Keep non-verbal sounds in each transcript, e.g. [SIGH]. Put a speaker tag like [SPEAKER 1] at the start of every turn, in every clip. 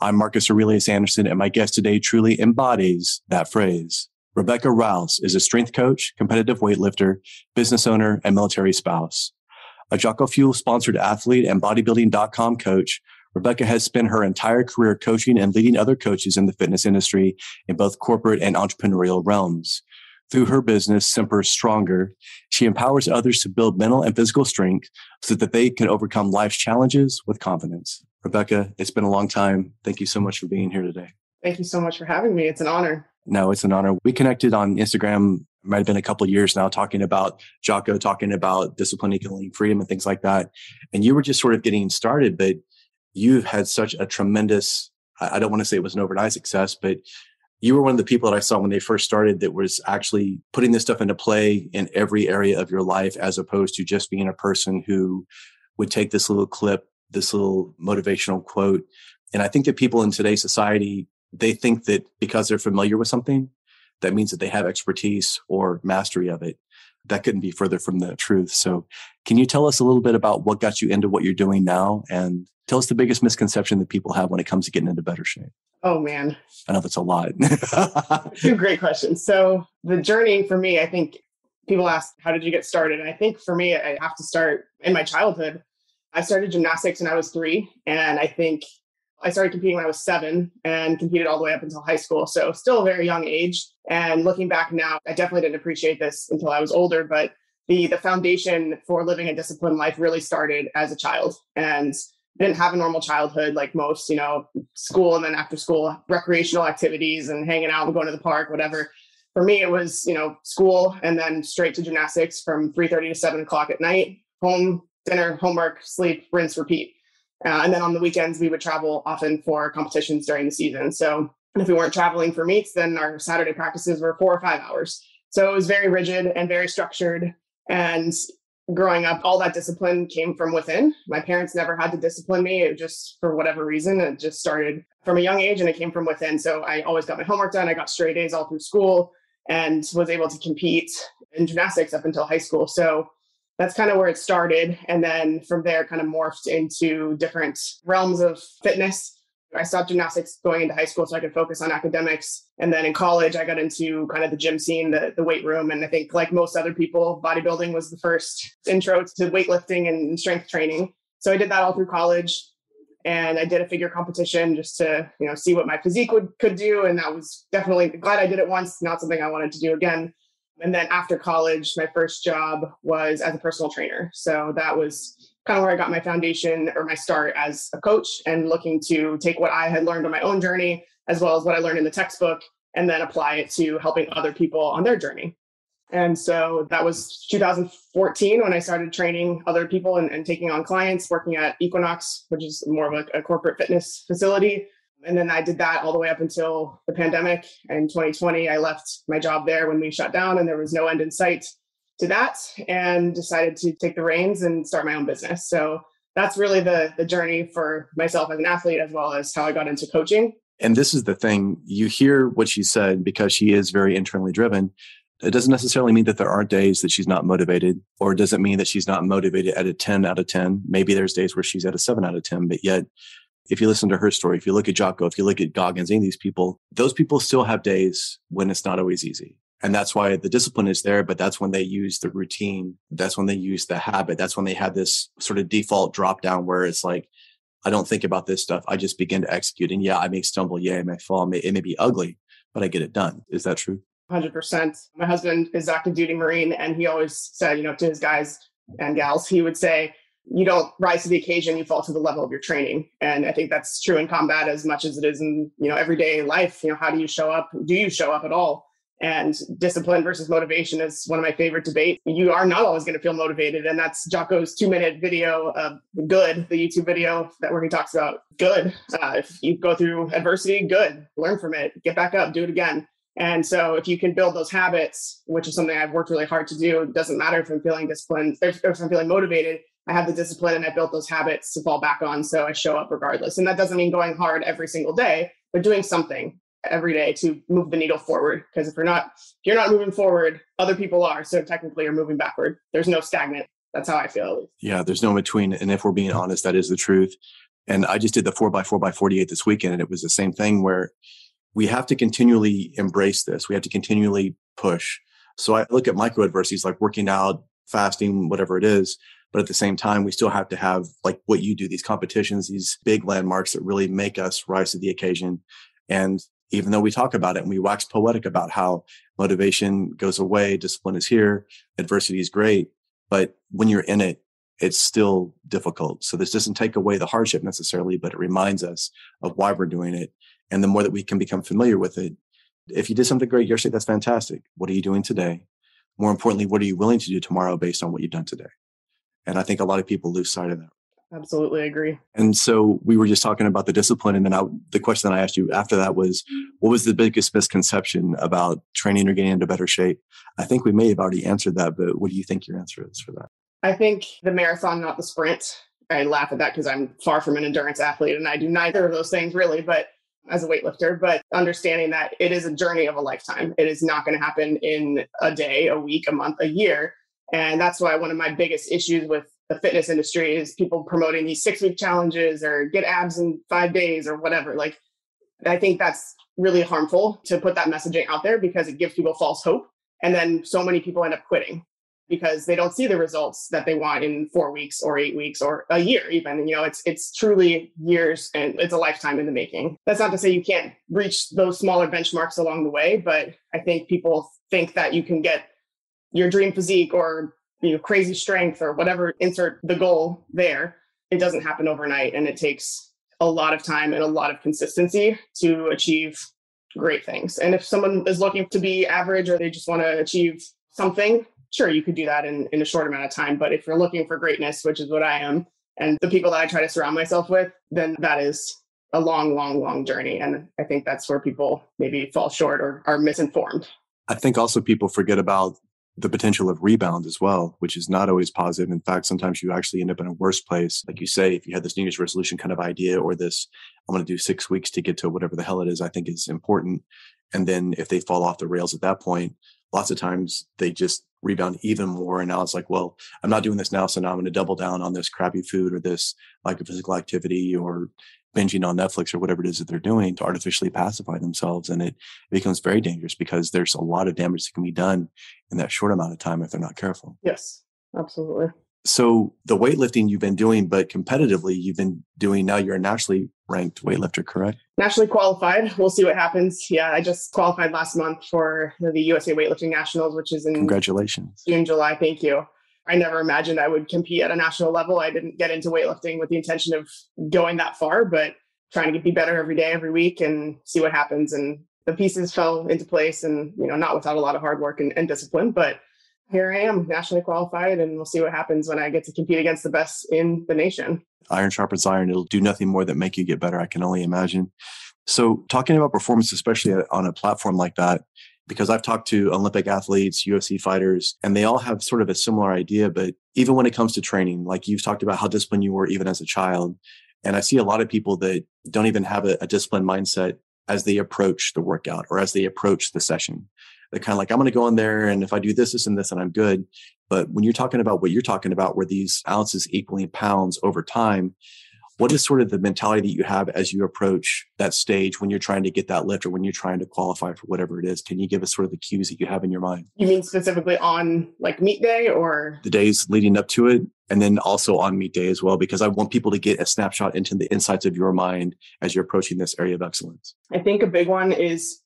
[SPEAKER 1] I'm Marcus Aurelius Anderson, and my guest today truly embodies that phrase. Rebecca Rouse is a strength coach, competitive weightlifter, business owner, and military spouse. A Jocko Fuel sponsored athlete and bodybuilding.com coach, Rebecca has spent her entire career coaching and leading other coaches in the fitness industry in both corporate and entrepreneurial realms. Through her business, Semper Stronger, she empowers others to build mental and physical strength so that they can overcome life's challenges with confidence. Rebecca, it's been a long time. Thank you so much for being here today.
[SPEAKER 2] Thank you so much for having me. It's an honor.
[SPEAKER 1] No, it's an honor. We connected on Instagram, might have been a couple years now, talking about Jocko, talking about discipline, equaling freedom, and things like that. And you were just sort of getting started, but you've had such a tremendous, I don't want to say it was an overnight success, but you were one of the people that I saw when they first started that was actually putting this stuff into play in every area of your life, as opposed to just being a person who would take this little clip this little motivational quote. And I think that people in today's society, they think that because they're familiar with something, that means that they have expertise or mastery of it. That couldn't be further from the truth. So, can you tell us a little bit about what got you into what you're doing now and tell us the biggest misconception that people have when it comes to getting into better shape?
[SPEAKER 2] Oh, man.
[SPEAKER 1] I know that's a lot. [LAUGHS]
[SPEAKER 2] Two great questions. So, the journey for me, I think people ask, How did you get started? And I think for me, I have to start in my childhood. I started gymnastics when I was three, and I think I started competing when I was seven and competed all the way up until high school. So still a very young age. And looking back now, I definitely didn't appreciate this until I was older, but the the foundation for living a disciplined life really started as a child. And didn't have a normal childhood like most, you know, school and then after school recreational activities and hanging out and going to the park, whatever. For me, it was, you know, school and then straight to gymnastics from 3.30 to 7 o'clock at night, home, dinner, homework, sleep, rinse, repeat. Uh, and then on the weekends, we would travel often for competitions during the season. So if we weren't traveling for meets, then our Saturday practices were four or five hours. So it was very rigid and very structured. And growing up, all that discipline came from within. My parents never had to discipline me. It just, for whatever reason, it just started from a young age and it came from within. So I always got my homework done. I got straight A's all through school and was able to compete in gymnastics up until high school. So that's kind of where it started. And then from there, kind of morphed into different realms of fitness. I stopped gymnastics going into high school so I could focus on academics. And then in college, I got into kind of the gym scene, the, the weight room. And I think, like most other people, bodybuilding was the first intro to weightlifting and strength training. So I did that all through college. And I did a figure competition just to, you know, see what my physique would could do. And that was definitely glad I did it once, not something I wanted to do again. And then after college, my first job was as a personal trainer. So that was kind of where I got my foundation or my start as a coach and looking to take what I had learned on my own journey, as well as what I learned in the textbook, and then apply it to helping other people on their journey. And so that was 2014 when I started training other people and, and taking on clients, working at Equinox, which is more of a, a corporate fitness facility and then I did that all the way up until the pandemic. In 2020, I left my job there when we shut down, and there was no end in sight to that, and decided to take the reins and start my own business. So that's really the the journey for myself as an athlete, as well as how I got into coaching.
[SPEAKER 1] And this is the thing: you hear what she said because she is very internally driven. It doesn't necessarily mean that there aren't days that she's not motivated, or it mean that she's not motivated at a 10 out of 10? Maybe there's days where she's at a 7 out of 10, but yet if you listen to her story, if you look at Jocko, if you look at Goggins, any of these people, those people still have days when it's not always easy. And that's why the discipline is there, but that's when they use the routine. That's when they use the habit. That's when they have this sort of default drop down where it's like, I don't think about this stuff. I just begin to execute. And yeah, I may stumble. Yeah, I may fall. It may be ugly, but I get it done. Is that true?
[SPEAKER 2] 100%. My husband is active duty Marine, and he always said, you know, to his guys and gals, he would say, you don't rise to the occasion, you fall to the level of your training. And I think that's true in combat as much as it is in, you know, everyday life. You know, how do you show up? Do you show up at all? And discipline versus motivation is one of my favorite debates. You are not always going to feel motivated. And that's Jocko's two minute video of good, the YouTube video that where he talks about good. Uh, if you go through adversity, good, learn from it, get back up, do it again. And so if you can build those habits, which is something I've worked really hard to do, it doesn't matter if I'm feeling disciplined, if, if I'm feeling motivated, I have the discipline and I built those habits to fall back on. So I show up regardless. And that doesn't mean going hard every single day, but doing something every day to move the needle forward. Because if you're not, if you're not moving forward, other people are. So technically you're moving backward. There's no stagnant. That's how I feel.
[SPEAKER 1] Yeah, there's no in between. And if we're being honest, that is the truth. And I just did the four by four by 48 this weekend. And it was the same thing where we have to continually embrace this. We have to continually push. So I look at micro adversities like working out, fasting, whatever it is. But at the same time, we still have to have like what you do, these competitions, these big landmarks that really make us rise to the occasion. And even though we talk about it and we wax poetic about how motivation goes away, discipline is here, adversity is great. But when you're in it, it's still difficult. So this doesn't take away the hardship necessarily, but it reminds us of why we're doing it. And the more that we can become familiar with it, if you did something great yesterday, that's fantastic. What are you doing today? More importantly, what are you willing to do tomorrow based on what you've done today? And I think a lot of people lose sight of that.
[SPEAKER 2] Absolutely agree.
[SPEAKER 1] And so we were just talking about the discipline. And then I, the question that I asked you after that was, what was the biggest misconception about training or getting into better shape? I think we may have already answered that, but what do you think your answer is for that?
[SPEAKER 2] I think the marathon, not the sprint. I laugh at that because I'm far from an endurance athlete and I do neither of those things really, but as a weightlifter, but understanding that it is a journey of a lifetime. It is not going to happen in a day, a week, a month, a year. And that's why one of my biggest issues with the fitness industry is people promoting these six week challenges or get abs in five days or whatever. Like, I think that's really harmful to put that messaging out there because it gives people false hope. And then so many people end up quitting because they don't see the results that they want in four weeks or eight weeks or a year even you know it's it's truly years and it's a lifetime in the making that's not to say you can't reach those smaller benchmarks along the way but i think people think that you can get your dream physique or you know crazy strength or whatever insert the goal there. It doesn't happen overnight and it takes a lot of time and a lot of consistency to achieve great things. And if someone is looking to be average or they just want to achieve something sure you could do that in, in a short amount of time. But if you're looking for greatness which is what i am and the people that i try to surround myself with then that is a long long long journey. And i think that's where people maybe fall short or are misinformed.
[SPEAKER 1] I think also people forget about the potential of rebound as well, which is not always positive. In fact, sometimes you actually end up in a worse place. Like you say, if you had this New Year's resolution kind of idea or this, I'm going to do six weeks to get to whatever the hell it is, I think is important. And then if they fall off the rails at that point, lots of times they just rebound even more. And now it's like, well, I'm not doing this now. So now I'm going to double down on this crappy food or this lack of physical activity or binging on Netflix or whatever it is that they're doing to artificially pacify themselves. And it, it becomes very dangerous because there's a lot of damage that can be done in that short amount of time if they're not careful.
[SPEAKER 2] Yes, absolutely.
[SPEAKER 1] So the weightlifting you've been doing, but competitively you've been doing now you're a nationally ranked weightlifter, correct?
[SPEAKER 2] Nationally qualified. We'll see what happens. Yeah, I just qualified last month for the USA Weightlifting Nationals, which is in
[SPEAKER 1] Congratulations.
[SPEAKER 2] June, July. Thank you. I never imagined I would compete at a national level. I didn't get into weightlifting with the intention of going that far, but trying to be better every day, every week, and see what happens. And the pieces fell into place, and you know, not without a lot of hard work and, and discipline, but here I am, nationally qualified, and we'll see what happens when I get to compete against the best in the nation.
[SPEAKER 1] Iron sharpens iron. It'll do nothing more than make you get better. I can only imagine. So, talking about performance, especially on a platform like that, because I've talked to Olympic athletes, UFC fighters, and they all have sort of a similar idea. But even when it comes to training, like you've talked about how disciplined you were even as a child. And I see a lot of people that don't even have a, a disciplined mindset as they approach the workout or as they approach the session. They're kind of like, I'm going to go in there and if I do this, this, and this, and I'm good. But when you're talking about what you're talking about, where these ounces equaling pounds over time, what is sort of the mentality that you have as you approach that stage when you're trying to get that lift or when you're trying to qualify for whatever it is? Can you give us sort of the cues that you have in your mind?
[SPEAKER 2] You mean specifically on like meet day or
[SPEAKER 1] the days leading up to it? And then also on meet day as well, because I want people to get a snapshot into the insights of your mind as you're approaching this area of excellence.
[SPEAKER 2] I think a big one is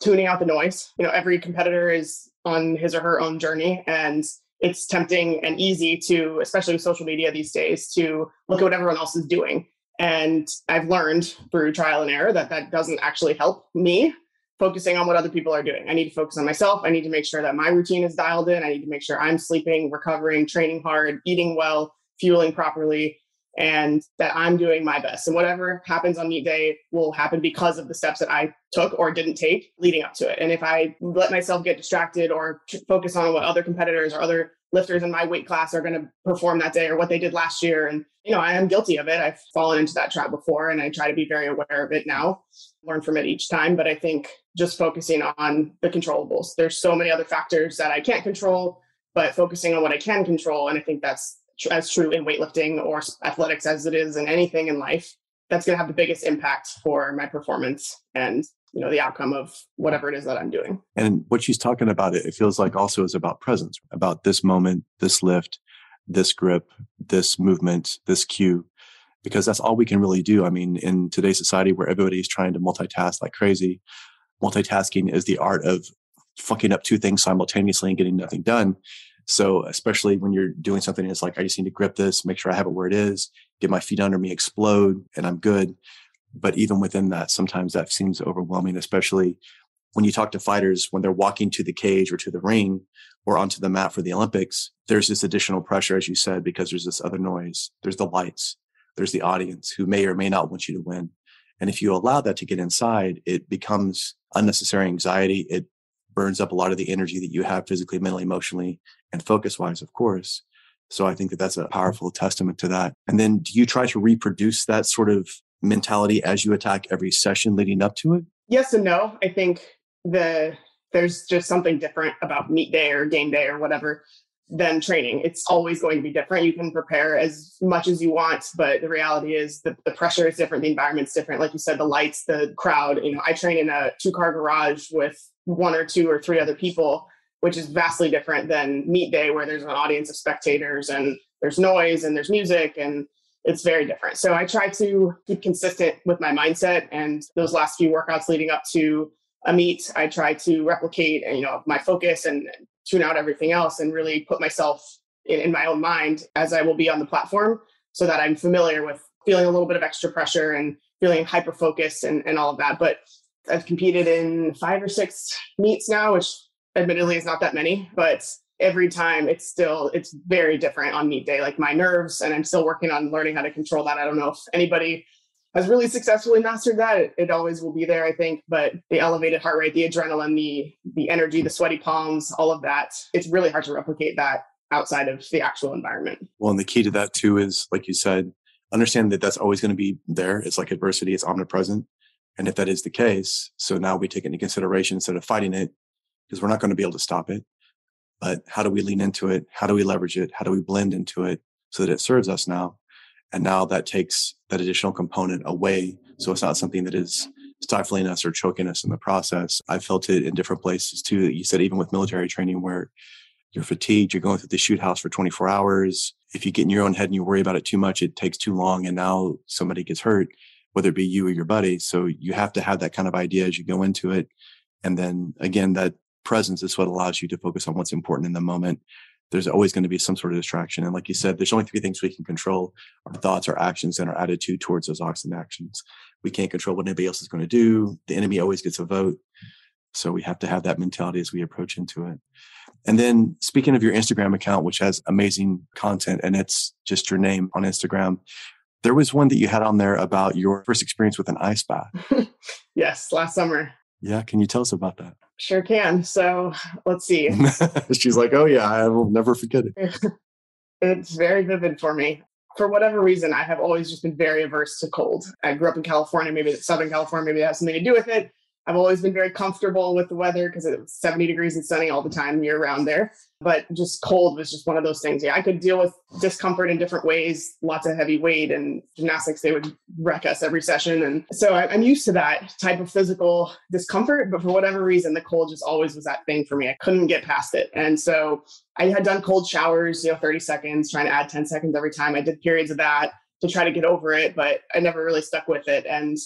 [SPEAKER 2] tuning out the noise. You know, every competitor is on his or her own journey and it's tempting and easy to, especially with social media these days, to look at what everyone else is doing. And I've learned through trial and error that that doesn't actually help me focusing on what other people are doing. I need to focus on myself. I need to make sure that my routine is dialed in. I need to make sure I'm sleeping, recovering, training hard, eating well, fueling properly, and that I'm doing my best. And whatever happens on meet day will happen because of the steps that I took or didn't take leading up to it. And if I let myself get distracted or focus on what other competitors or other lifters in my weight class are going to perform that day or what they did last year. And, you know, I am guilty of it. I've fallen into that trap before and I try to be very aware of it now, learn from it each time. But I think just focusing on the controllables, there's so many other factors that I can't control, but focusing on what I can control. And I think that's as true in weightlifting or athletics as it is in anything in life that's going to have the biggest impact for my performance and you know the outcome of whatever it is that i'm doing.
[SPEAKER 1] And what she's talking about it, it feels like also is about presence about this moment this lift this grip this movement this cue because that's all we can really do. I mean in today's society where everybody's trying to multitask like crazy multitasking is the art of fucking up two things simultaneously and getting nothing done. So especially when you're doing something it's like, I just need to grip this, make sure I have it where it is, get my feet under me, explode, and I'm good. But even within that, sometimes that seems overwhelming, especially when you talk to fighters when they're walking to the cage or to the ring or onto the mat for the Olympics, there's this additional pressure, as you said, because there's this other noise. There's the lights. There's the audience who may or may not want you to win. And if you allow that to get inside, it becomes unnecessary anxiety. It burns up a lot of the energy that you have physically, mentally, emotionally, and focus wise, of course. So I think that that's a powerful testament to that. And then do you try to reproduce that sort of mentality as you attack every session leading up to it?
[SPEAKER 2] Yes and no. I think the there's just something different about meet day or game day or whatever than training. It's always going to be different. You can prepare as much as you want, but the reality is the, the pressure is different, the environment's different. Like you said, the lights, the crowd. You know, I train in a two car garage with one or two or three other people, which is vastly different than meet day where there's an audience of spectators and there's noise and there's music and it's very different. So I try to keep consistent with my mindset and those last few workouts leading up to a meet, I try to replicate, you know, my focus and tune out everything else and really put myself in, in my own mind as I will be on the platform so that I'm familiar with feeling a little bit of extra pressure and feeling hyper focused and, and all of that. But I've competed in five or six meets now, which admittedly it's not that many, but every time it's still it's very different on meet day. Like my nerves, and I'm still working on learning how to control that. I don't know if anybody has really successfully mastered that. It, it always will be there, I think. But the elevated heart rate, the adrenaline, the the energy, the sweaty palms, all of that, it's really hard to replicate that outside of the actual environment.
[SPEAKER 1] Well, and the key to that too is, like you said, understand that that's always going to be there. It's like adversity; it's omnipresent. And if that is the case, so now we take into consideration instead of fighting it, because we're not going to be able to stop it. But how do we lean into it? How do we leverage it? How do we blend into it so that it serves us now? And now that takes that additional component away. So it's not something that is stifling us or choking us in the process. I felt it in different places too. You said even with military training where you're fatigued, you're going through the shoot house for 24 hours. If you get in your own head and you worry about it too much, it takes too long. And now somebody gets hurt whether it be you or your buddy. So you have to have that kind of idea as you go into it. And then again, that presence is what allows you to focus on what's important in the moment. There's always going to be some sort of distraction. And like you said, there's only three things we can control our thoughts, our actions, and our attitude towards those oxen actions. We can't control what anybody else is going to do. The enemy always gets a vote. So we have to have that mentality as we approach into it. And then speaking of your Instagram account, which has amazing content and it's just your name on Instagram, there was one that you had on there about your first experience with an ice bath. [LAUGHS]
[SPEAKER 2] yes, last summer.
[SPEAKER 1] Yeah, can you tell us about that?
[SPEAKER 2] Sure can. So let's see. [LAUGHS]
[SPEAKER 1] She's like, oh, yeah, I will never forget it. [LAUGHS]
[SPEAKER 2] it's very vivid for me. For whatever reason, I have always just been very averse to cold. I grew up in California, maybe Southern California, maybe that has something to do with it. I've always been very comfortable with the weather because it was 70 degrees and sunny all the time year round there. But just cold was just one of those things. Yeah, I could deal with discomfort in different ways, lots of heavy weight and gymnastics, they would wreck us every session. And so I'm used to that type of physical discomfort. But for whatever reason, the cold just always was that thing for me. I couldn't get past it. And so I had done cold showers, you know, 30 seconds, trying to add 10 seconds every time. I did periods of that to try to get over it, but I never really stuck with it. And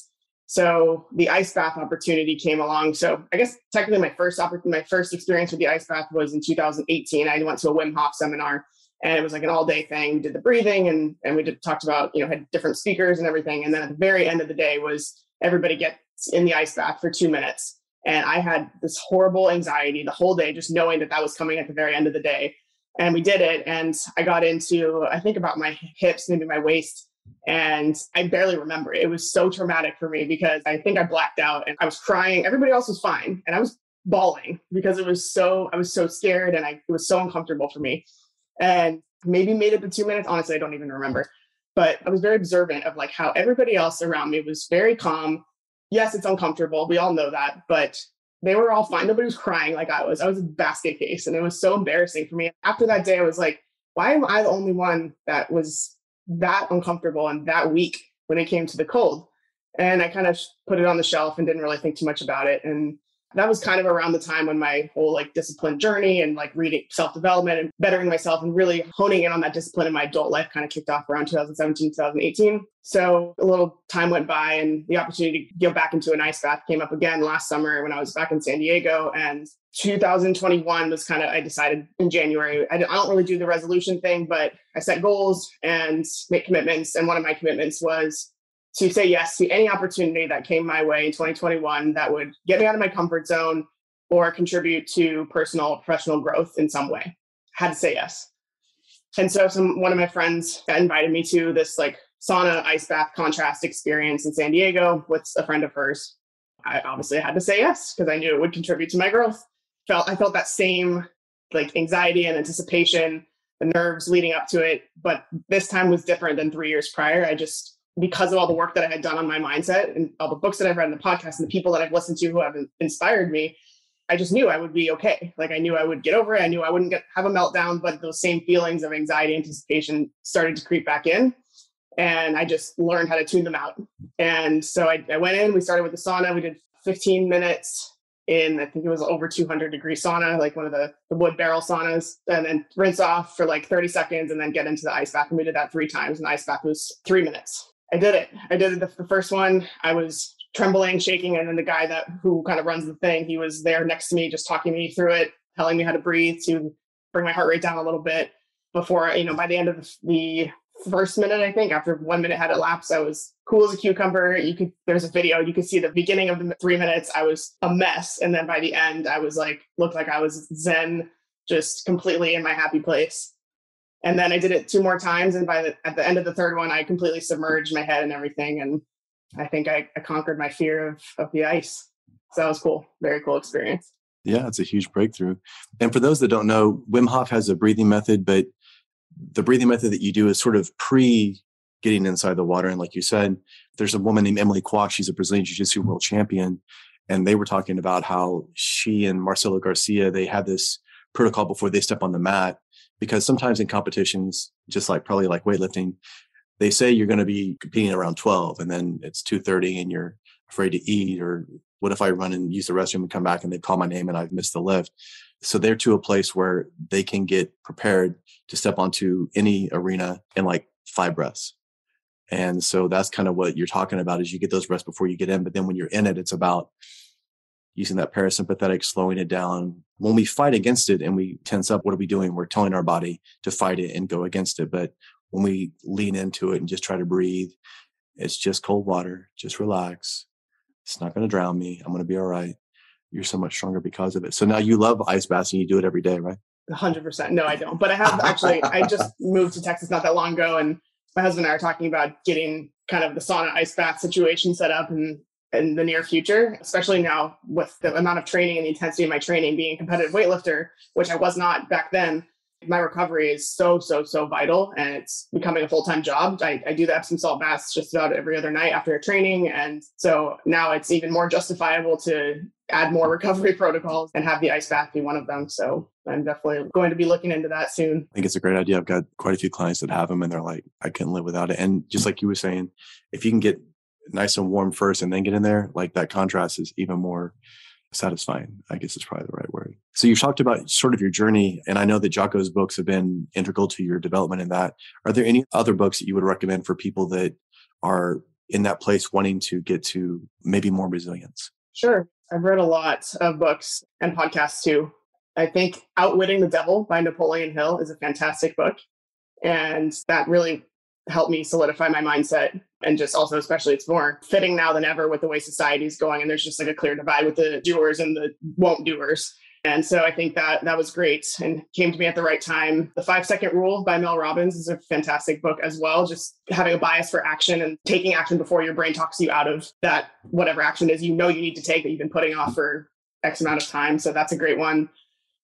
[SPEAKER 2] So the ice bath opportunity came along. So I guess technically my first my first experience with the ice bath was in 2018. I went to a Wim Hof seminar and it was like an all day thing. We did the breathing and and we did talked about, you know, had different speakers and everything. And then at the very end of the day was everybody gets in the ice bath for two minutes. And I had this horrible anxiety the whole day, just knowing that that was coming at the very end of the day. And we did it. And I got into, I think about my hips, maybe my waist and I barely remember it. It was so traumatic for me because I think I blacked out and I was crying. Everybody else was fine. And I was bawling because it was so, I was so scared and I, it was so uncomfortable for me. And maybe made it the two minutes. Honestly, I don't even remember. But I was very observant of like how everybody else around me was very calm. Yes, it's uncomfortable. We all know that. But they were all fine. Nobody was crying like I was. I was a basket case. And it was so embarrassing for me. After that day, I was like, why am I the only one that was that uncomfortable and that weak when it came to the cold. And I kind of put it on the shelf and didn't really think too much about it. And that was kind of around the time when my whole like discipline journey and like reading self development and bettering myself and really honing in on that discipline in my adult life kind of kicked off around 2017, 2018. So a little time went by and the opportunity to go back into an ice bath came up again last summer when I was back in San Diego. And 2021 was kind of, I decided in January, I don't really do the resolution thing, but I set goals and make commitments. And one of my commitments was to say yes to any opportunity that came my way in 2021 that would get me out of my comfort zone or contribute to personal professional growth in some way. Had to say yes. And so some one of my friends invited me to this like sauna ice bath contrast experience in San Diego with a friend of hers. I obviously had to say yes because I knew it would contribute to my growth. Felt I felt that same like anxiety and anticipation, the nerves leading up to it, but this time was different than 3 years prior. I just because of all the work that I had done on my mindset and all the books that I've read in the podcast and the people that I've listened to who have inspired me, I just knew I would be okay. Like I knew I would get over it. I knew I wouldn't get have a meltdown, but those same feelings of anxiety, anticipation started to creep back in. And I just learned how to tune them out. And so I, I went in, we started with the sauna. We did 15 minutes in, I think it was over 200 degree sauna, like one of the, the wood barrel saunas, and then rinse off for like 30 seconds and then get into the ice bath. And we did that three times. And the ice bath was three minutes. I did it. I did it the, the first one. I was trembling, shaking, and then the guy that who kind of runs the thing, he was there next to me, just talking me through it, telling me how to breathe to bring my heart rate down a little bit. Before you know, by the end of the first minute, I think after one minute had elapsed, I was cool as a cucumber. You could there's a video, you could see the beginning of the three minutes, I was a mess, and then by the end, I was like looked like I was zen, just completely in my happy place. And then I did it two more times. And by the, at the end of the third one, I completely submerged my head and everything. And I think I, I conquered my fear of, of the ice. So that was cool. Very cool experience.
[SPEAKER 1] Yeah, it's a huge breakthrough. And for those that don't know, Wim Hof has a breathing method, but the breathing method that you do is sort of pre getting inside the water. And like you said, there's a woman named Emily Kwok. She's a Brazilian Jiu Jitsu world champion. And they were talking about how she and Marcelo Garcia, they had this protocol before they step on the mat because sometimes in competitions, just like probably like weightlifting, they say you're going to be competing around 12 and then it's 2.30 and you're afraid to eat or what if I run and use the restroom and come back and they call my name and I've missed the lift. So they're to a place where they can get prepared to step onto any arena in like five breaths. And so that's kind of what you're talking about is you get those breaths before you get in. But then when you're in it, it's about using that parasympathetic, slowing it down. When we fight against it and we tense up, what are we doing? We're telling our body to fight it and go against it. But when we lean into it and just try to breathe, it's just cold water. Just relax. It's not going to drown me. I'm going to be all right. You're so much stronger because of it. So now you love ice baths and you do it every day, right?
[SPEAKER 2] 100%. No, I don't. But I have [LAUGHS] actually, I just moved to Texas not that long ago. And my husband and I are talking about getting kind of the sauna ice bath situation set up. And in the near future, especially now with the amount of training and the intensity of my training being a competitive weightlifter, which I was not back then. My recovery is so, so, so vital and it's becoming a full time job. I, I do the Epsom salt baths just about every other night after a training. And so now it's even more justifiable to add more recovery [LAUGHS] protocols and have the ice bath be one of them. So I'm definitely going to be looking into that soon.
[SPEAKER 1] I think it's a great idea. I've got quite a few clients that have them and they're like, I couldn't live without it. And just like you were saying, if you can get nice and warm first and then get in there, like that contrast is even more satisfying. I guess is probably the right word. So you've talked about sort of your journey, and I know that Jocko's books have been integral to your development in that. Are there any other books that you would recommend for people that are in that place wanting to get to maybe more resilience?
[SPEAKER 2] Sure. I've read a lot of books and podcasts too. I think Outwitting the Devil by Napoleon Hill is a fantastic book. And that really helped me solidify my mindset. And just also, especially, it's more fitting now than ever with the way society is going. And there's just like a clear divide with the doers and the won't doers. And so I think that that was great and came to me at the right time. The Five Second Rule by Mel Robbins is a fantastic book as well. Just having a bias for action and taking action before your brain talks you out of that, whatever action is you know you need to take that you've been putting off for X amount of time. So that's a great one.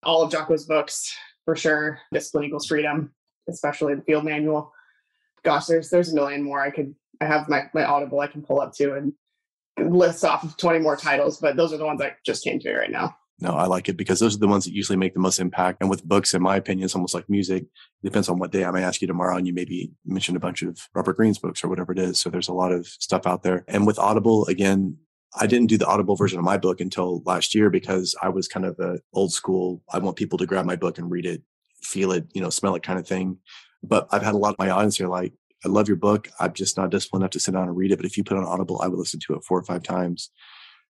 [SPEAKER 2] All of Jocko's books for sure. Discipline equals freedom, especially the field manual. Gosh, there's there's a million more. I could I have my, my audible I can pull up to and list off of 20 more titles, but those are the ones that just came to me right now
[SPEAKER 1] no, I like it because those are the ones that usually make the most impact. And with books, in my opinion, it's almost like music. It depends on what day I may ask you tomorrow, and you maybe mention a bunch of Robert Greene's books or whatever it is. So there's a lot of stuff out there. And with Audible, again, I didn't do the Audible version of my book until last year because I was kind of a old school. I want people to grab my book and read it, feel it, you know, smell it kind of thing. But I've had a lot of my audience here like, I love your book. I'm just not disciplined enough to sit down and read it. But if you put on Audible, I would listen to it four or five times.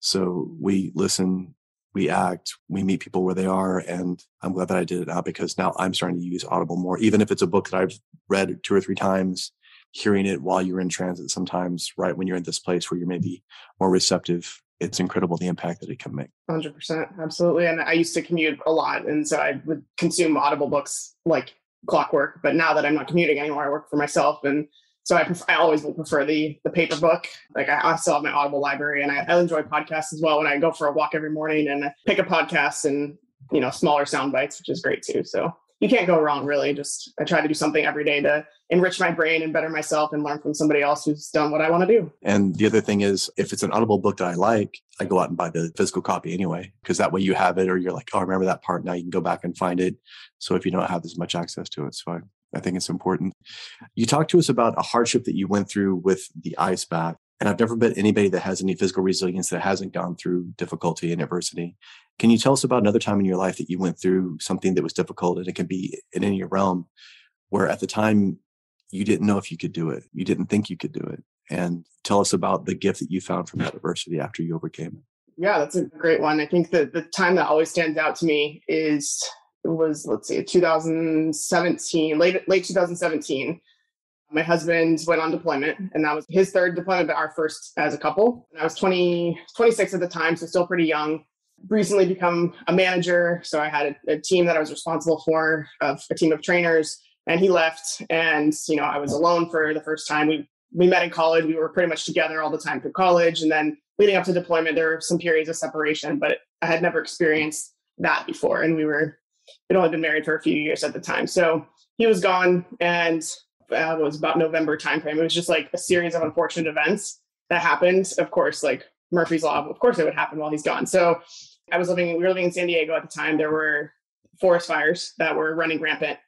[SPEAKER 1] So we listen we act, we meet people where they are. And I'm glad that I did it now because now I'm starting to use Audible more, even if it's a book that I've read two or three times, hearing it while you're in transit sometimes, right when you're in this place where you're maybe more receptive. It's incredible the impact that it can make.
[SPEAKER 2] 100%. Absolutely. And I used to commute a lot. And so I would consume Audible books like clockwork. But now that I'm not commuting anymore, I work for myself and so I, prefer, I always will prefer the the paper book. Like I, I still have my Audible library, and I, I, enjoy podcasts as well. When I go for a walk every morning and pick a podcast and you know smaller sound bites, which is great too. So you can't go wrong, really. Just I try to do something every day to enrich my brain and better myself and learn from somebody else who's done what I want to do.
[SPEAKER 1] And the other thing is, if it's an Audible book that I like, I go out and buy the physical copy anyway, because that way you have it, or you're like, oh, I remember that part. Now you can go back and find it. So if you don't have as much access to it, it's fine. I think it's important. You talked to us about a hardship that you went through with the ice bath. And I've never met anybody that has any physical resilience that hasn't gone through difficulty and adversity. Can you tell us about another time in your life that you went through something that was difficult and it can be in any realm where at the time you didn't know if you could do it, you didn't think you could do it? And tell us about the gift that you found from that adversity after you overcame it.
[SPEAKER 2] Yeah, that's a great one. I think that the time that always stands out to me is it was let's see 2017 late late 2017 my husband went on deployment and that was his third deployment but our first as a couple and i was 20 26 at the time so still pretty young recently become a manager so i had a, a team that i was responsible for of a team of trainers and he left and you know i was alone for the first time we we met in college we were pretty much together all the time through college and then leading up to deployment there were some periods of separation but i had never experienced that before and we were had only been married for a few years at the time. So he was gone, and uh, it was about November timeframe. It was just like a series of unfortunate events that happened. Of course, like Murphy's Law, of course it would happen while he's gone. So I was living, we were living in San Diego at the time. There were forest fires that were running rampant,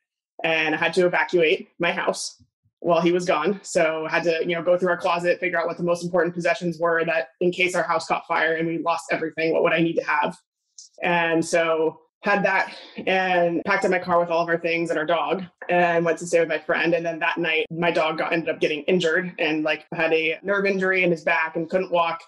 [SPEAKER 2] and I had to evacuate my house while he was gone. So I had to, you know, go through our closet, figure out what the most important possessions were that in case our house caught fire and we lost everything, what would I need to have? And so had that and packed up my car with all of our things and our dog and went to stay with my friend. And then that night, my dog got ended up getting injured and like had a nerve injury in his back and couldn't walk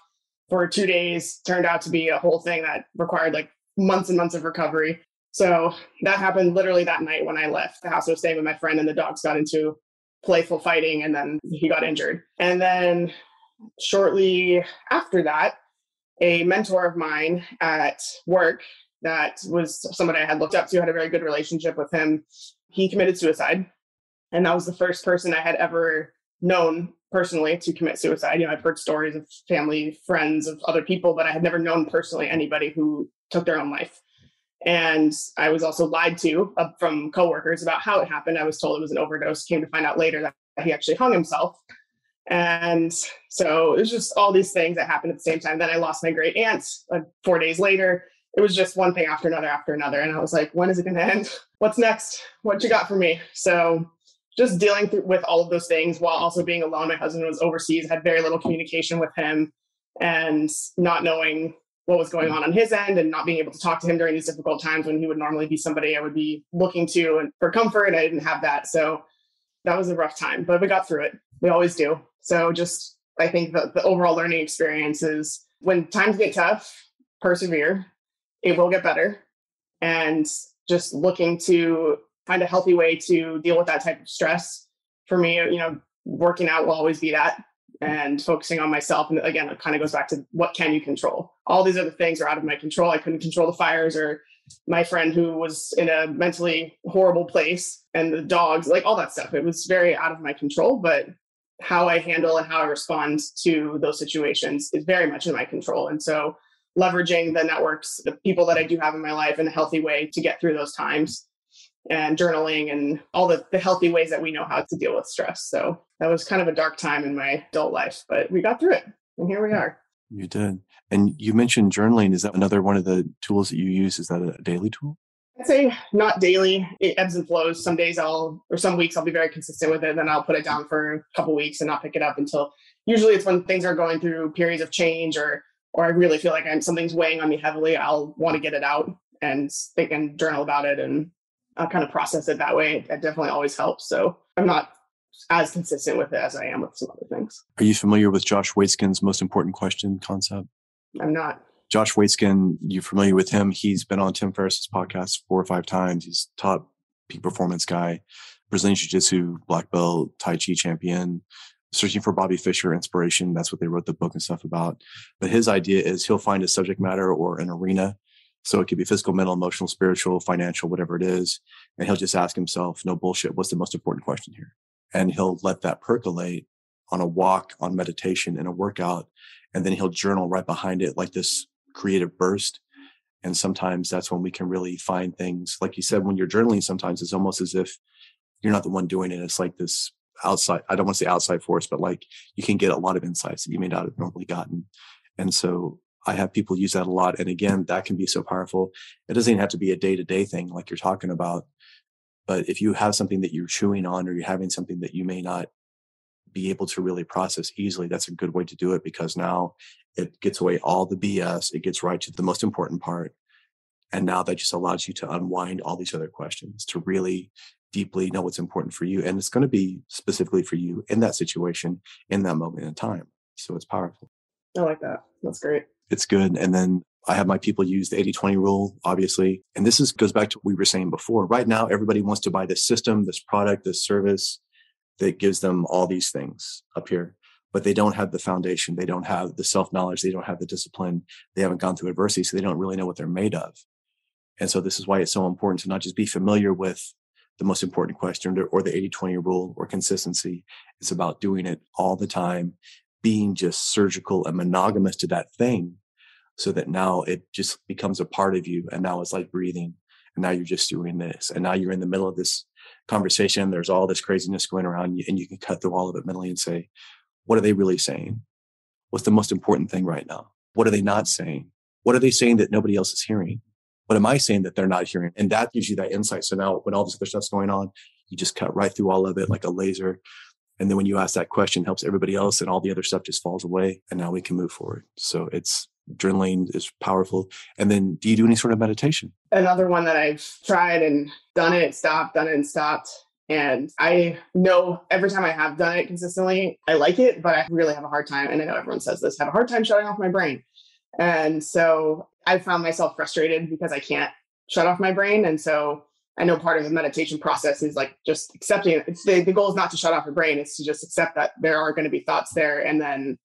[SPEAKER 2] for two days. Turned out to be a whole thing that required like months and months of recovery. So that happened literally that night when I left the house. I was staying with my friend and the dogs got into playful fighting and then he got injured. And then shortly after that, a mentor of mine at work that was somebody I had looked up to, had a very good relationship with him. He committed suicide. And that was the first person I had ever known personally to commit suicide. You know, I've heard stories of family, friends, of other people, but I had never known personally anybody who took their own life. And I was also lied to uh, from coworkers about how it happened. I was told it was an overdose, came to find out later that he actually hung himself. And so it was just all these things that happened at the same time. Then I lost my great aunt uh, four days later it was just one thing after another after another. And I was like, when is it going to end? What's next? What you got for me? So just dealing through, with all of those things while also being alone. My husband was overseas, had very little communication with him, and not knowing what was going on on his end and not being able to talk to him during these difficult times when he would normally be somebody I would be looking to and for comfort. And I didn't have that. So that was a rough time, but we got through it. We always do. So just I think the, the overall learning experience is when times get tough, persevere. It will get better. And just looking to find a healthy way to deal with that type of stress. For me, you know, working out will always be that and focusing on myself. And again, it kind of goes back to what can you control? All these other things are out of my control. I couldn't control the fires or my friend who was in a mentally horrible place and the dogs, like all that stuff. It was very out of my control, but how I handle and how I respond to those situations is very much in my control. And so leveraging the networks, the people that I do have in my life in a healthy way to get through those times and journaling and all the, the healthy ways that we know how to deal with stress. So that was kind of a dark time in my adult life, but we got through it and here we are.
[SPEAKER 1] You did. And you mentioned journaling. Is that another one of the tools that you use? Is that a daily tool?
[SPEAKER 2] I'd say not daily. It ebbs and flows. Some days I'll, or some weeks I'll be very consistent with it. Then I'll put it down for a couple weeks and not pick it up until usually it's when things are going through periods of change or, or I really feel like I'm, something's weighing on me heavily. I'll want to get it out and think and journal about it and I'll kind of process it that way. That definitely always helps. So I'm not as consistent with it as I am with some other things.
[SPEAKER 1] Are you familiar with Josh Waitzkin's most important question concept?
[SPEAKER 2] I'm not.
[SPEAKER 1] Josh Waitzkin, you're familiar with him? He's been on Tim Ferriss's podcast four or five times. He's top peak performance guy, Brazilian Jiu Jitsu black belt, Tai Chi champion, searching for Bobby Fischer inspiration. That's what they wrote the book and stuff about. But his idea is he'll find a subject matter or an arena. So it could be physical, mental, emotional, spiritual, financial, whatever it is. And he'll just ask himself, no bullshit. What's the most important question here? And he'll let that percolate on a walk, on meditation, in a workout. And then he'll journal right behind it, like this creative burst. And sometimes that's when we can really find things. Like you said, when you're journaling, sometimes it's almost as if you're not the one doing it. It's like this outside, I don't want to say outside force, but like you can get a lot of insights that you may not have normally gotten. And so I have people use that a lot. And again, that can be so powerful. It doesn't even have to be a day to day thing like you're talking about. But if you have something that you're chewing on or you're having something that you may not be able to really process easily, that's a good way to do it because now it gets away all the BS. It gets right to the most important part. And now that just allows you to unwind all these other questions to really deeply know what's important for you. And it's going to be specifically for you in that situation, in that moment in time. So it's powerful.
[SPEAKER 2] I like that. That's great.
[SPEAKER 1] It's good. And then I have my people use the 80 20 rule, obviously. And this is, goes back to what we were saying before. Right now, everybody wants to buy this system, this product, this service that gives them all these things up here but they don't have the foundation. They don't have the self knowledge. They don't have the discipline. They haven't gone through adversity. So they don't really know what they're made of. And so this is why it's so important to not just be familiar with the most important question or the 80 20 rule or consistency. It's about doing it all the time, being just surgical and monogamous to that thing so that now it just becomes a part of you. And now it's like breathing. And now you're just doing this. And now you're in the middle of this conversation. There's all this craziness going around and you can cut through all of it mentally and say, what are they really saying? What's the most important thing right now? What are they not saying? What are they saying that nobody else is hearing? What am I saying that they're not hearing? And that gives you that insight. So now when all this other stuff's going on, you just cut right through all of it like a laser. And then when you ask that question, it helps everybody else and all the other stuff just falls away. And now we can move forward. So it's journaling is powerful. And then do you do any sort of meditation?
[SPEAKER 2] Another one that I've tried and done it, stopped, done it and stopped and I know every time I have done it consistently, I like it, but I really have a hard time. And I know everyone says this, have a hard time shutting off my brain. And so I found myself frustrated because I can't shut off my brain. And so I know part of the meditation process is like just accepting it. It's the, the goal is not to shut off your brain, it's to just accept that there are going to be thoughts there and then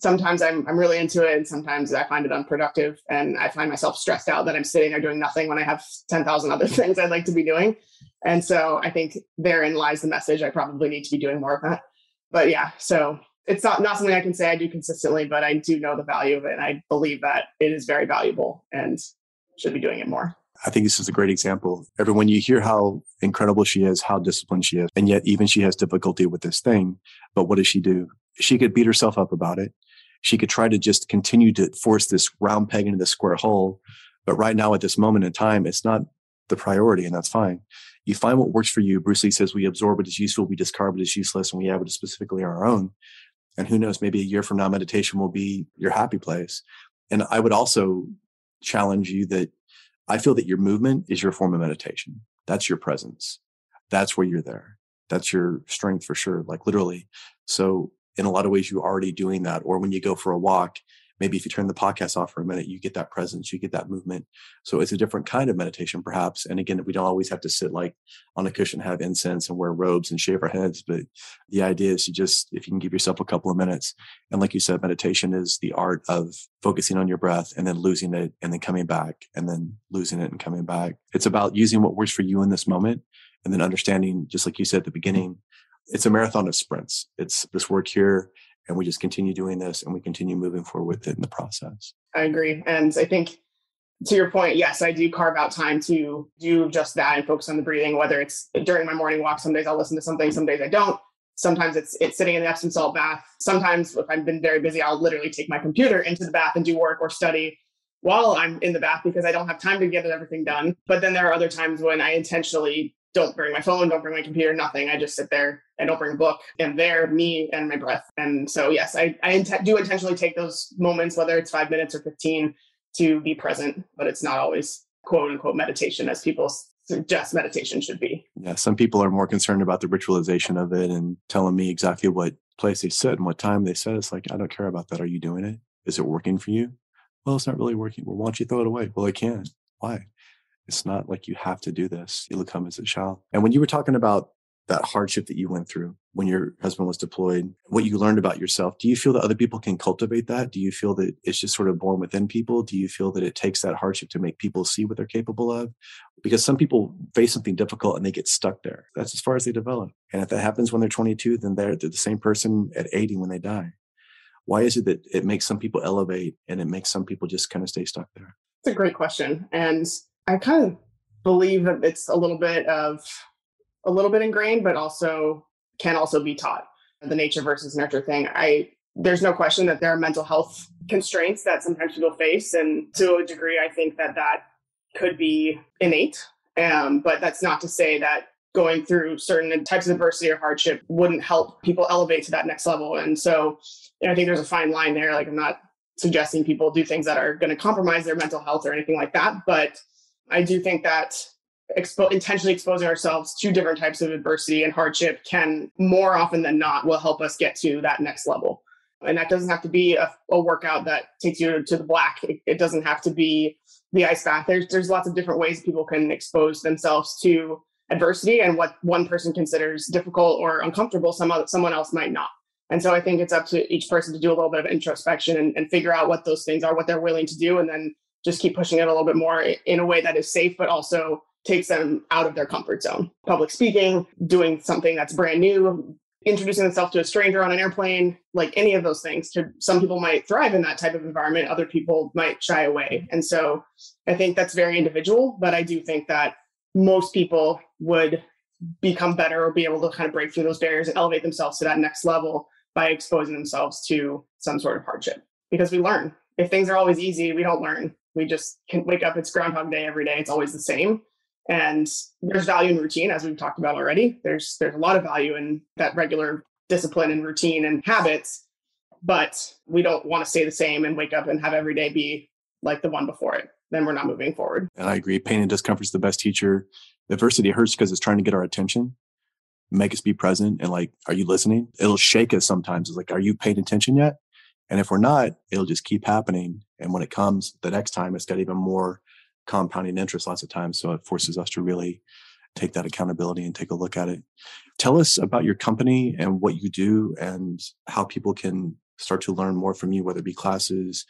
[SPEAKER 2] sometimes I'm, I'm really into it and sometimes I find it unproductive and I find myself stressed out that I'm sitting there doing nothing when I have 10,000 other [LAUGHS] things I'd like to be doing. And so I think therein lies the message. I probably need to be doing more of that. But yeah, so it's not, not something I can say I do consistently, but I do know the value of it. And I believe that it is very valuable and should be doing it more.
[SPEAKER 1] I think this is a great example. Everyone, you hear how incredible she is, how disciplined she is, and yet even she has difficulty with this thing. But what does she do? She could beat herself up about it she could try to just continue to force this round peg into the square hole. But right now, at this moment in time, it's not the priority, and that's fine. You find what works for you. Bruce Lee says we absorb what is useful, we discard what is useless, and we have it specifically our own. And who knows, maybe a year from now, meditation will be your happy place. And I would also challenge you that I feel that your movement is your form of meditation. That's your presence. That's where you're there. That's your strength for sure, like literally. So in a lot of ways, you're already doing that. Or when you go for a walk, maybe if you turn the podcast off for a minute, you get that presence, you get that movement. So it's a different kind of meditation, perhaps. And again, we don't always have to sit like on a cushion, have incense and wear robes and shave our heads. But the idea is to just, if you can give yourself a couple of minutes. And like you said, meditation is the art of focusing on your breath and then losing it and then coming back and then losing it and coming back. It's about using what works for you in this moment and then understanding, just like you said at the beginning, it's a marathon of sprints. It's this work here and we just continue doing this and we continue moving forward with it in the process.
[SPEAKER 2] I agree. And I think to your point, yes, I do carve out time to do just that and focus on the breathing, whether it's during my morning walk. Some days I'll listen to something, some days I don't. Sometimes it's it's sitting in the Epsom salt bath. Sometimes if I've been very busy, I'll literally take my computer into the bath and do work or study while I'm in the bath because I don't have time to get everything done. But then there are other times when I intentionally don't bring my phone, don't bring my computer, nothing. I just sit there. I don't bring a book. And there, me and my breath. And so, yes, I, I int- do intentionally take those moments, whether it's five minutes or 15, to be present, but it's not always quote unquote meditation as people suggest meditation should be.
[SPEAKER 1] Yeah, some people are more concerned about the ritualization of it and telling me exactly what place they sit and what time they sit. It's like, I don't care about that. Are you doing it? Is it working for you? Well, it's not really working. Well, why don't you throw it away? Well, I can. Why? It's not like you have to do this. It'll come as it shall. And when you were talking about that hardship that you went through when your husband was deployed, what you learned about yourself, do you feel that other people can cultivate that? Do you feel that it's just sort of born within people? Do you feel that it takes that hardship to make people see what they're capable of? Because some people face something difficult and they get stuck there. That's as far as they develop. And if that happens when they're 22, then they're, they're the same person at 80 when they die. Why is it that it makes some people elevate and it makes some people just kind of stay stuck there?
[SPEAKER 2] It's a great question. And I kind of believe that it's a little bit of a little bit ingrained, but also can also be taught. The nature versus nurture thing. I there's no question that there are mental health constraints that sometimes people face, and to a degree, I think that that could be innate. Um, but that's not to say that going through certain types of adversity or hardship wouldn't help people elevate to that next level. And so, I think there's a fine line there. Like I'm not suggesting people do things that are going to compromise their mental health or anything like that, but I do think that expo- intentionally exposing ourselves to different types of adversity and hardship can more often than not will help us get to that next level. And that doesn't have to be a, a workout that takes you to the black. It, it, doesn't have to be the ice bath. There's there's lots of different ways people can expose themselves to adversity and what one person considers difficult or uncomfortable, some other, someone else might not. And so I think it's up to each person to do a little bit of introspection and, and figure out what those things are, what they're willing to do, and then just keep pushing it a little bit more in a way that is safe, but also takes them out of their comfort zone. Public speaking, doing something that's brand new, introducing themselves to a stranger on an airplane, like any of those things. To some people might thrive in that type of environment, other people might shy away. And so I think that's very individual, but I do think that most people would become better or be able to kind of break through those barriers and elevate themselves to that next level by exposing themselves to some sort of hardship because we learn. If things are always easy, we don't learn. We just can wake up, it's Groundhog Day every day, it's always the same. And there's value in routine, as we've talked about already. There's there's a lot of value in that regular discipline and routine and habits, but we don't want to stay the same and wake up and have every day be like the one before it. Then we're not moving forward.
[SPEAKER 1] And I agree. Pain and discomfort is the best teacher. Adversity hurts because it's trying to get our attention, make us be present, and like, are you listening? It'll shake us sometimes. It's like, are you paying attention yet? And if we're not, it'll just keep happening. And when it comes the next time, it's got even more compounding interest lots of times. So it forces us to really take that accountability and take a look at it. Tell us about your company and what you do and how people can start to learn more from you, whether it be classes,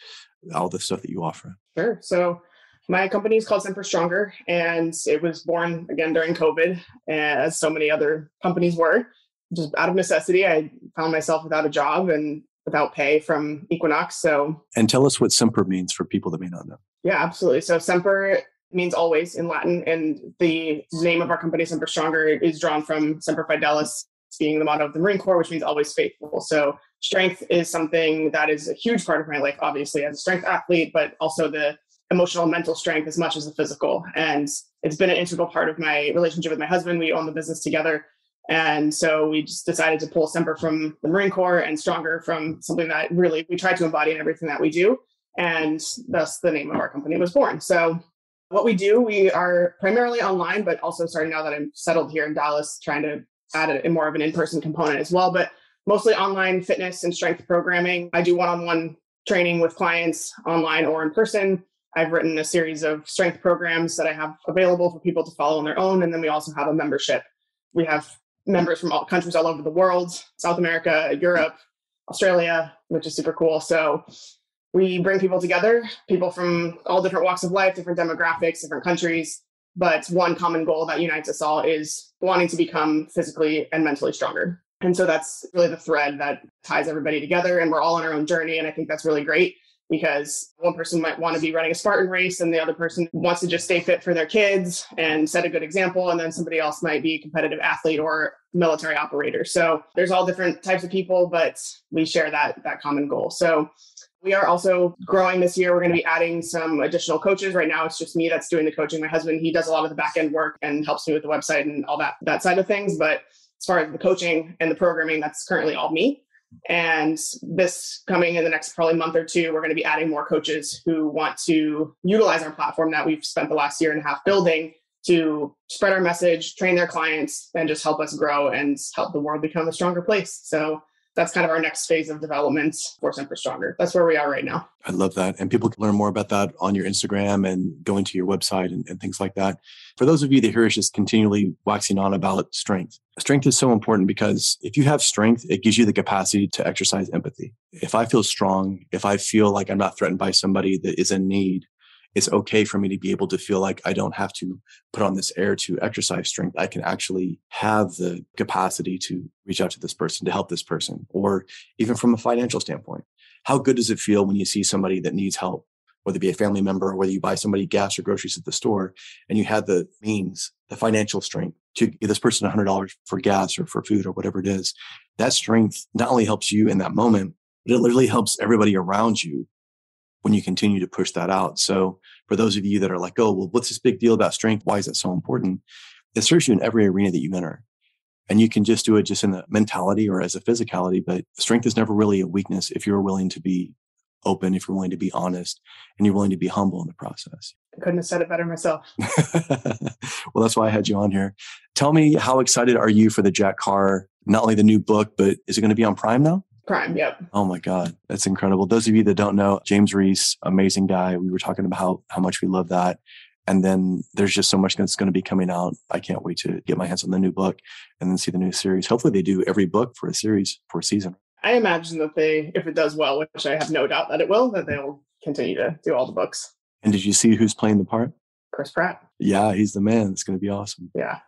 [SPEAKER 1] all the stuff that you offer.
[SPEAKER 2] Sure. So my company is called Semper Stronger, and it was born again during COVID, eh, as so many other companies were. Just out of necessity, I found myself without a job and without pay from Equinox. So,
[SPEAKER 1] and tell us what Semper means for people that may not know.
[SPEAKER 2] Yeah, absolutely. So, Semper means always in Latin, and the name of our company, Semper Stronger, is drawn from Semper Fidelis, being the motto of the Marine Corps, which means always faithful. So, strength is something that is a huge part of my life, obviously, as a strength athlete, but also the emotional and mental strength as much as the physical. And it's been an integral part of my relationship with my husband. We own the business together. And so we just decided to pull Semper from the Marine Corps and Stronger from something that really we try to embody in everything that we do. And thus the name of our company was born. So what we do, we are primarily online, but also starting now that I'm settled here in Dallas, trying to add a, more of an in-person component as well. But mostly online fitness and strength programming. I do one on one training with clients online or in person. I've written a series of strength programs that I have available for people to follow on their own. And then we also have a membership. We have members from all countries all over the world South America, Europe, Australia, which is super cool. So we bring people together, people from all different walks of life, different demographics, different countries. But one common goal that unites us all is wanting to become physically and mentally stronger. And so that's really the thread that ties everybody together. And we're all on our own journey. And I think that's really great because one person might want to be running a Spartan race and the other person wants to just stay fit for their kids and set a good example. And then somebody else might be a competitive athlete or military operator. So there's all different types of people, but we share that, that common goal. So we are also growing this year. We're going to be adding some additional coaches. Right now, it's just me that's doing the coaching. My husband, he does a lot of the back end work and helps me with the website and all that, that side of things. But as far as the coaching and the programming, that's currently all me. And this coming in the next probably month or two, we're going to be adding more coaches who want to utilize our platform that we've spent the last year and a half building to spread our message, train their clients, and just help us grow and help the world become a stronger place. So that's kind of our next phase of development for Semper Stronger. That's where we are right now.
[SPEAKER 1] I love that. And people can learn more about that on your Instagram and going to your website and, and things like that. For those of you that hear us just continually waxing on about strength, strength is so important because if you have strength, it gives you the capacity to exercise empathy. If I feel strong, if I feel like I'm not threatened by somebody that is in need, it's okay for me to be able to feel like I don't have to put on this air to exercise strength. I can actually have the capacity to reach out to this person, to help this person, or even from a financial standpoint. How good does it feel when you see somebody that needs help, whether it be a family member or whether you buy somebody gas or groceries at the store and you have the means, the financial strength to give this person $100 for gas or for food or whatever it is? That strength not only helps you in that moment, but it literally helps everybody around you when you continue to push that out. So for those of you that are like, oh, well, what's this big deal about strength? Why is it so important? It serves you in every arena that you enter. And you can just do it just in the mentality or as a physicality, but strength is never really a weakness if you're willing to be open, if you're willing to be honest, and you're willing to be humble in the process.
[SPEAKER 2] I couldn't have said it better myself. [LAUGHS]
[SPEAKER 1] well, that's why I had you on here. Tell me, how excited are you for the Jack Carr, not only the new book, but is it going to be on Prime now?
[SPEAKER 2] Prime, yep.
[SPEAKER 1] Oh my God. That's incredible. Those of you that don't know, James Reece, amazing guy. We were talking about how, how much we love that. And then there's just so much that's going to be coming out. I can't wait to get my hands on the new book and then see the new series. Hopefully they do every book for a series for a season.
[SPEAKER 2] I imagine that they, if it does well, which I have no doubt that it will, that they'll continue to do all the books.
[SPEAKER 1] And did you see who's playing the part?
[SPEAKER 2] Chris Pratt.
[SPEAKER 1] Yeah, he's the man. It's going to be awesome.
[SPEAKER 2] Yeah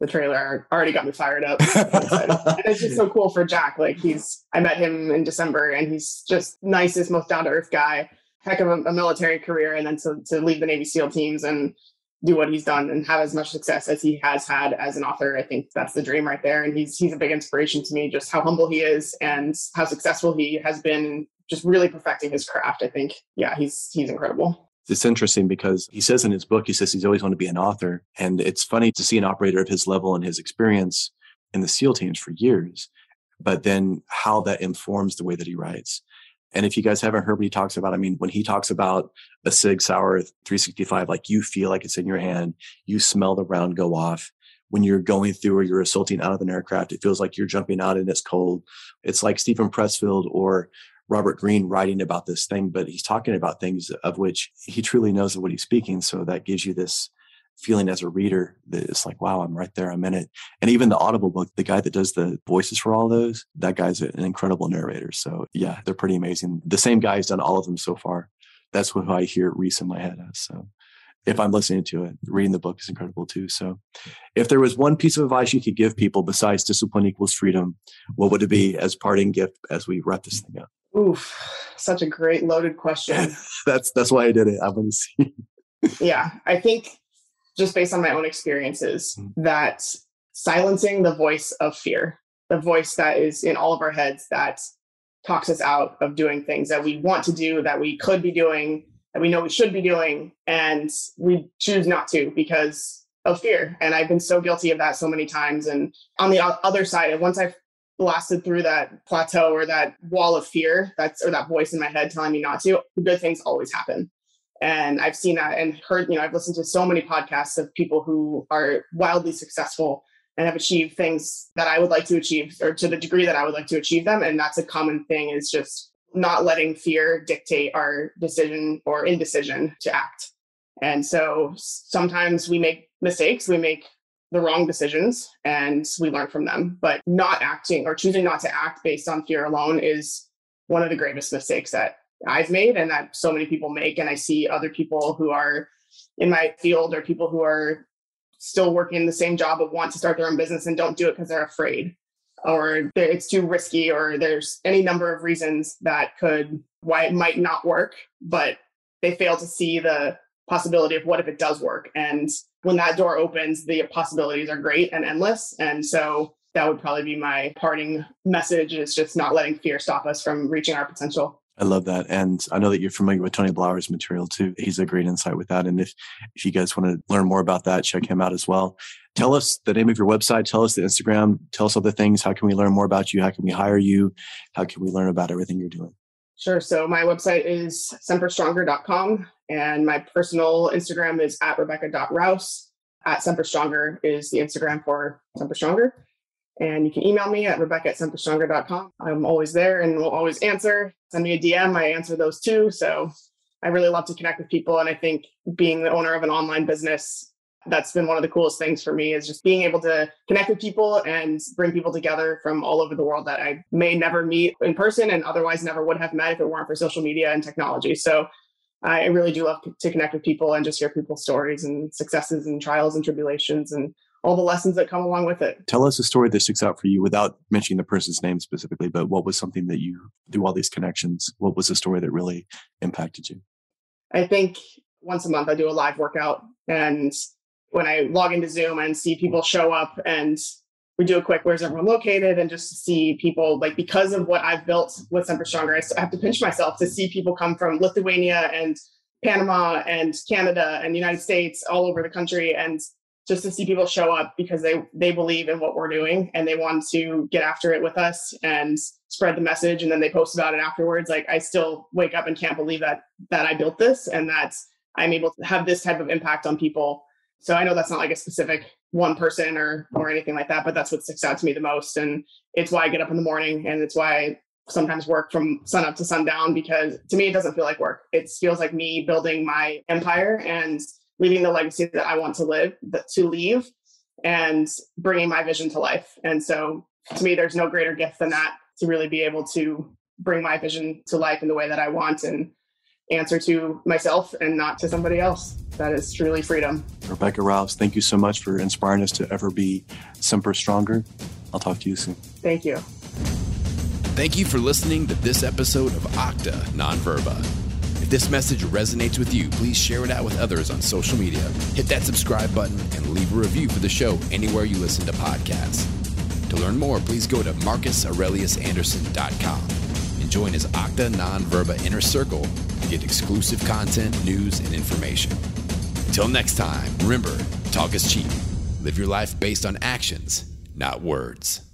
[SPEAKER 2] the trailer already got me fired up. and [LAUGHS] it's just so cool for Jack. Like he's, I met him in December, and he's just nicest, most down to earth guy. Heck of a, a, military career, and then to to leave the Navy SEAL teams and do what he's done and have as much success as he has had as an author. I think that's the dream right there. And he's he's a big inspiration to me. Just how humble he is and how successful he has been, just really perfecting his craft. I think, yeah, he's he's incredible
[SPEAKER 1] it's interesting because he says in his book, he says he's always wanted to be an author. And it's funny to see an operator of his level and his experience in the SEAL teams for years, but then how that informs the way that he writes. And if you guys haven't heard what he talks about, I mean, when he talks about a Sig Sauer 365, like you feel like it's in your hand, you smell the round go off. When you're going through or you're assaulting out of an aircraft, it feels like you're jumping out and it's cold. It's like Steven Pressfield or Robert Greene writing about this thing, but he's talking about things of which he truly knows of what he's speaking. So that gives you this feeling as a reader that it's like, wow, I'm right there. I'm in it. And even the Audible book, the guy that does the voices for all those, that guy's an incredible narrator. So yeah, they're pretty amazing. The same guy's done all of them so far. That's what I hear Reece in my head as. So if I'm listening to it, reading the book is incredible too. So if there was one piece of advice you could give people besides discipline equals freedom, what would it be as parting gift as we wrap this thing up?
[SPEAKER 2] Oof, such a great loaded question. [LAUGHS]
[SPEAKER 1] that's that's why I did it. I want to see.
[SPEAKER 2] yeah, I think just based on my own experiences mm-hmm. that silencing the voice of fear, the voice that is in all of our heads that talks us out of doing things that we want to do, that we could be doing, that we know we should be doing, and we choose not to because of fear. And I've been so guilty of that so many times. And on the other side, once I've blasted through that plateau or that wall of fear that's or that voice in my head telling me not to good things always happen and i've seen that and heard you know i've listened to so many podcasts of people who are wildly successful and have achieved things that I would like to achieve or to the degree that I would like to achieve them. And that's a common thing is just not letting fear dictate our decision or indecision to act. And so sometimes we make mistakes, we make the wrong decisions and we learn from them. But not acting or choosing not to act based on fear alone is one of the gravest mistakes that I've made and that so many people make. And I see other people who are in my field or people who are still working the same job but want to start their own business and don't do it because they're afraid or it's too risky or there's any number of reasons that could why it might not work but they fail to see the possibility of what if it does work and when that door opens the possibilities are great and endless and so that would probably be my parting message is just not letting fear stop us from reaching our potential
[SPEAKER 1] I love that. And I know that you're familiar with Tony Blauer's material too. He's a great insight with that. And if, if you guys want to learn more about that, check him out as well. Tell us the name of your website. Tell us the Instagram. Tell us other things. How can we learn more about you? How can we hire you? How can we learn about everything you're doing?
[SPEAKER 2] Sure. So my website is semperstronger.com and my personal Instagram is at rebecca.rouse. At semperstronger is the Instagram for semperstronger. And you can email me at rebecca at semperstronger.com. I'm always there and will always answer. Send me a DM. I answer those too. So I really love to connect with people. And I think being the owner of an online business, that's been one of the coolest things for me is just being able to connect with people and bring people together from all over the world that I may never meet in person and otherwise never would have met if it weren't for social media and technology. So I really do love to connect with people and just hear people's stories and successes and trials and tribulations and all the lessons that come along with it.
[SPEAKER 1] Tell us a story that sticks out for you without mentioning the person's name specifically, but what was something that you, through all these connections, what was the story that really impacted you?
[SPEAKER 2] I think once a month I do a live workout. And when I log into Zoom and see people show up and we do a quick where's everyone located? And just to see people like because of what I've built with Semper Stronger, I have to pinch myself to see people come from Lithuania and Panama and Canada and the United States all over the country and just to see people show up because they they believe in what we're doing and they want to get after it with us and spread the message. And then they post about it afterwards. Like i still wake up and can't believe that that i built this and that i'm able to have this type of impact on people so i know that's not like a specific one person or or anything like that but that's what sticks out to me the most. And it's why i get up in the morning and it's why I sometimes work from sun up to sundown because to me it doesn't feel like work. It feels like me building my empire and leaving the legacy that I want to live, to leave, and bringing my vision to life. And so, to me, there's no greater gift than that to really be able to bring my vision to life in the way that I want. And answer to myself and not to somebody else. That is truly freedom.
[SPEAKER 1] Rebecca Rouse, thank you so much for inspiring us to ever be Semper Stronger. I'll talk to you soon.
[SPEAKER 2] Thank you.
[SPEAKER 3] Thank you for listening to this episode of Octa Nonverba. If this message resonates with you, please share it out with others on social media. Hit that subscribe button and leave a review for the show anywhere you listen to podcasts. To learn more, please go to marcusaureliusanderson.com join his Facta Non Verba Inner Circle to get exclusive content, news, and information. Until next time, remember, talk is cheap. Live your life based on actions, not words.